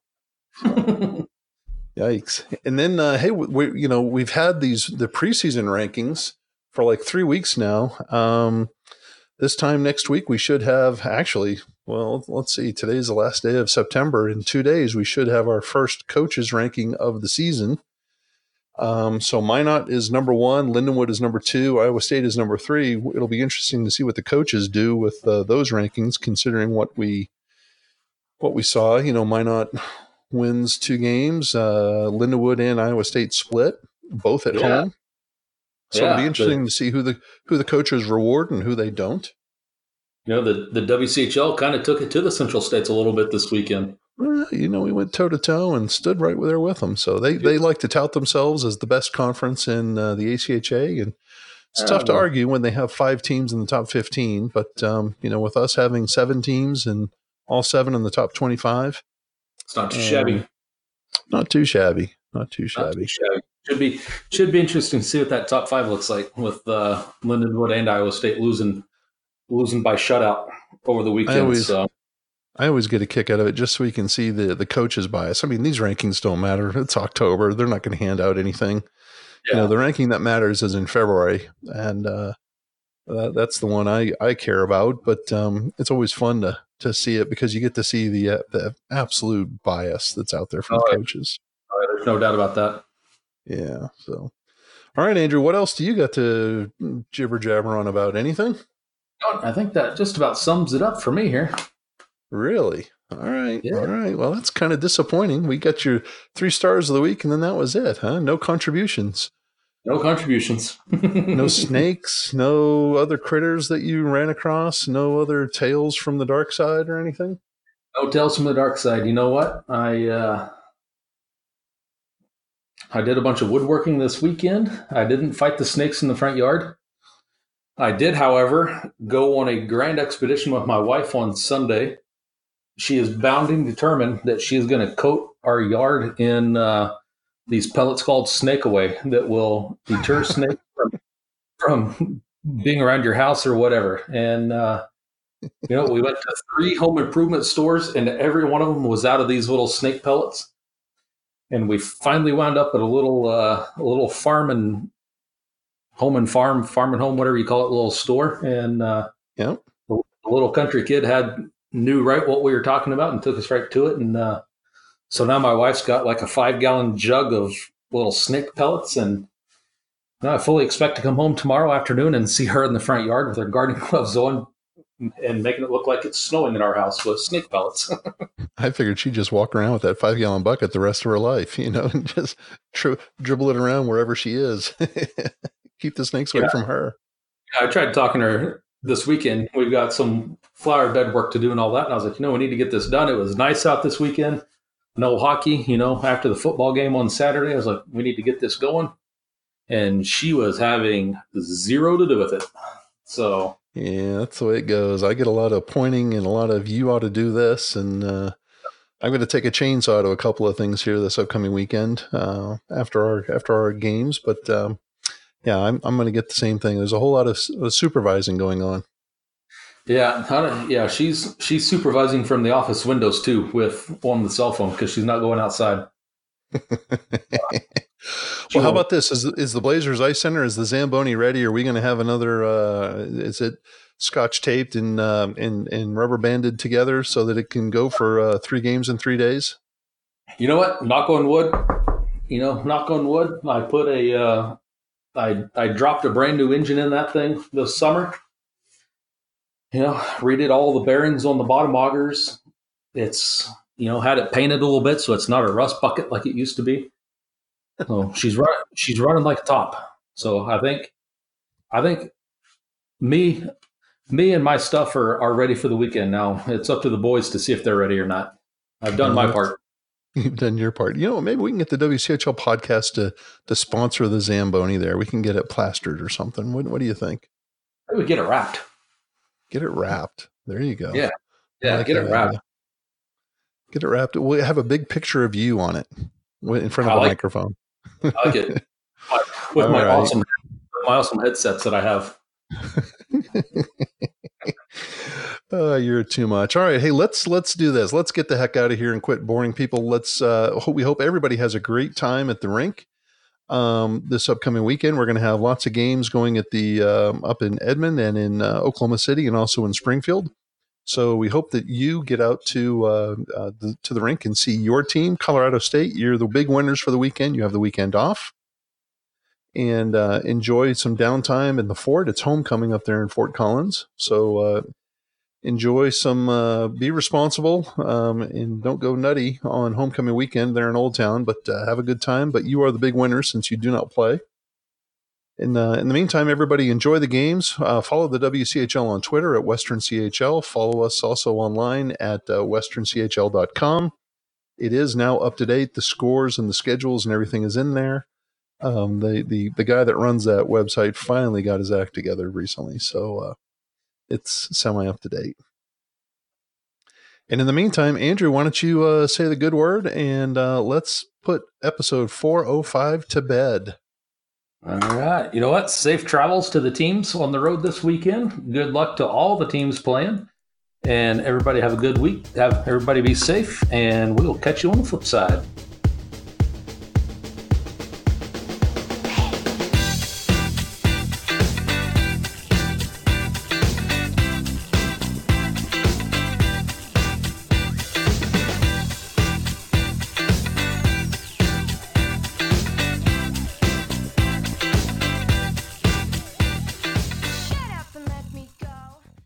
[SPEAKER 1] Yikes! And then, uh, hey, we, you know, we've had these the preseason rankings for like three weeks now. Um, this time next week, we should have actually. Well, let's see. Today's the last day of September. In two days, we should have our first coaches ranking of the season. Um, so Minot is number one, Lindenwood is number two, Iowa State is number three. It'll be interesting to see what the coaches do with uh, those rankings, considering what we what we saw. You know, Minot wins two games. Uh, Lindenwood and Iowa State split, both at
[SPEAKER 2] Yeah.
[SPEAKER 1] home. So it'll be
[SPEAKER 2] Yeah,
[SPEAKER 1] interesting to see who the who the coaches reward and who they don't.
[SPEAKER 2] You know, the, the WCHL kind of took it to the Central States a little bit this weekend.
[SPEAKER 1] Well, you know, we went toe to toe and stood right there with them. So they they like to tout themselves as the best conference in uh, the ACHA, and it's tough to argue when they have five teams in the top fifteen. But um, you know, with us having seven teams and all seven in the top twenty-five,
[SPEAKER 2] It's not too
[SPEAKER 1] Um,
[SPEAKER 2] shabby.
[SPEAKER 1] not too shabby, not too
[SPEAKER 2] Not
[SPEAKER 1] shabby.
[SPEAKER 2] too shabby. Should be should be interesting to see what that top five looks like with uh, Lindenwood and Iowa State losing losing by shutout over the weekend.
[SPEAKER 1] always-
[SPEAKER 2] so
[SPEAKER 1] I always get a kick out of it just so we can see the the coaches bias. I mean, these rankings don't matter. It's October; they're not going to hand out anything. You know, the ranking that matters is in February, and uh, that, that's the one I I care about. But um, it's always fun to to see it because you get to see the uh, the absolute bias that's out there from
[SPEAKER 2] Oh,
[SPEAKER 1] the coaches.
[SPEAKER 2] uh, there's no doubt about that.
[SPEAKER 1] Yeah. So, all right, Andrew, what else do you got to jibber jabber on about? Anything?
[SPEAKER 2] I think that just about sums it up for me here.
[SPEAKER 1] Really? All right.
[SPEAKER 2] Yeah.
[SPEAKER 1] All right. Well, that's kind of disappointing. We got your three stars of the week, and then that was it, huh? No contributions.
[SPEAKER 2] No contributions.
[SPEAKER 1] No snakes, no other critters that you ran across, no other tales from the dark side or anything.
[SPEAKER 2] No tales from the dark side. You know what? I uh, I did a bunch of woodworking this weekend. I didn't fight the snakes in the front yard. I did, however, go on a grand expedition with my wife on Sunday. She is bound and determined that she is going to coat our yard in uh, these pellets called Snake Away that will deter snakes from, from being around your house or whatever. And uh, you know, we went to three home improvement stores, and every one of them was out of these little snake pellets. And we finally wound up at a little, uh, a little farm and home and farm, farm and home, whatever you call it, little store. And uh,
[SPEAKER 1] Yep.
[SPEAKER 2] the little country kid had knew right what we were talking about and took us right to it. And uh, so now my wife's got like a five gallon jug of little snake pellets, and now I fully expect to come home tomorrow afternoon and see her in the front yard with her gardening gloves on and making it look like it's snowing in our house with snake pellets.
[SPEAKER 1] I figured she'd just walk around with that five gallon bucket the rest of her life, you know, and just tri- dribble it around wherever she is. Keep the snakes away
[SPEAKER 2] Yeah.
[SPEAKER 1] from her.
[SPEAKER 2] Yeah, I tried talking to her this weekend. We've got some flower bed work to do and all that. And I was like, you know, we need to get this done. It was nice out this weekend. No hockey, you know, after the football game on Saturday. I was like, we need to get this going. And she was having zero to do with it. So,
[SPEAKER 1] Yeah, that's the way it goes. I get a lot of pointing and a lot of you ought to do this, and uh, I'm going to take a chainsaw to a couple of things here this upcoming weekend uh, after our after our games. But um, yeah, I'm I'm going to get the same thing. There's a whole lot of supervising going on.
[SPEAKER 2] Yeah, yeah, she's she's supervising from the office windows too with on the cell phone because she's not going outside.
[SPEAKER 1] well, how about this? Is is the Blazers Ice Center? Is the Zamboni ready? Are we going to have another? Uh, is it scotch taped and um and and rubber banded together so that it can go for uh, three games in three days?
[SPEAKER 2] You know what? Knock on wood. You know, knock on wood. I put a, uh, I I dropped a brand new engine in that thing this summer. You know, redid all the bearings on the bottom augers. It's you know had it painted a little bit so it's not a rust bucket like it used to be. So she's running. She's running like a top. So I think, I think, me, me and my stuff are are ready for the weekend now. It's up to the boys to see if they're ready or not. I've done my part.
[SPEAKER 1] You've done your part. You know, maybe we can get the WCHL podcast to to sponsor the Zamboni there. We can get it plastered or something. What, what do you think?
[SPEAKER 2] I would get it wrapped.
[SPEAKER 1] Get it wrapped. There you go.
[SPEAKER 2] Yeah. Yeah, like get it wrapped.
[SPEAKER 1] Get it wrapped. We'll have a big picture of you on it in front of a microphone.
[SPEAKER 2] I like it. With my right. awesome my awesome headsets that I have.
[SPEAKER 1] uh, you're too much. All right, hey, let's let's do this. Let's get the heck out of here and quit boring people. Let's. Uh, we hope everybody has a great time at the rink. Um, this upcoming weekend, we're going to have lots of games going at the um, up in Edmond and in uh, Oklahoma City, and also in Springfield. So we hope that you get out to uh, uh, the, to the rink and see your team, Colorado State. You're the big winners for the weekend. You have the weekend off and uh, enjoy some downtime in the fort. It's homecoming up there in Fort Collins, so uh, enjoy some. Uh, be responsible um, and don't go nutty on homecoming weekend there in Old Town, but uh, have a good time. But you are the big winner since you do not play. In, uh, in the meantime, everybody enjoy the games. Uh, follow the WCHL on Twitter at Western CHL. Follow us also online at westernchl.com. It is now up to date. The scores and the schedules and everything is in there um, the the the guy that runs that website finally got his act together recently, so uh, it's semi up to date. And in the meantime, Andrew, why don't you uh, say the good word and uh, let's put episode 405 to bed.
[SPEAKER 2] All right. You know what? Safe travels to the teams on the road this weekend. Good luck to all the teams playing. And everybody have a good week. Have everybody be safe. And we'll catch you on the flip side.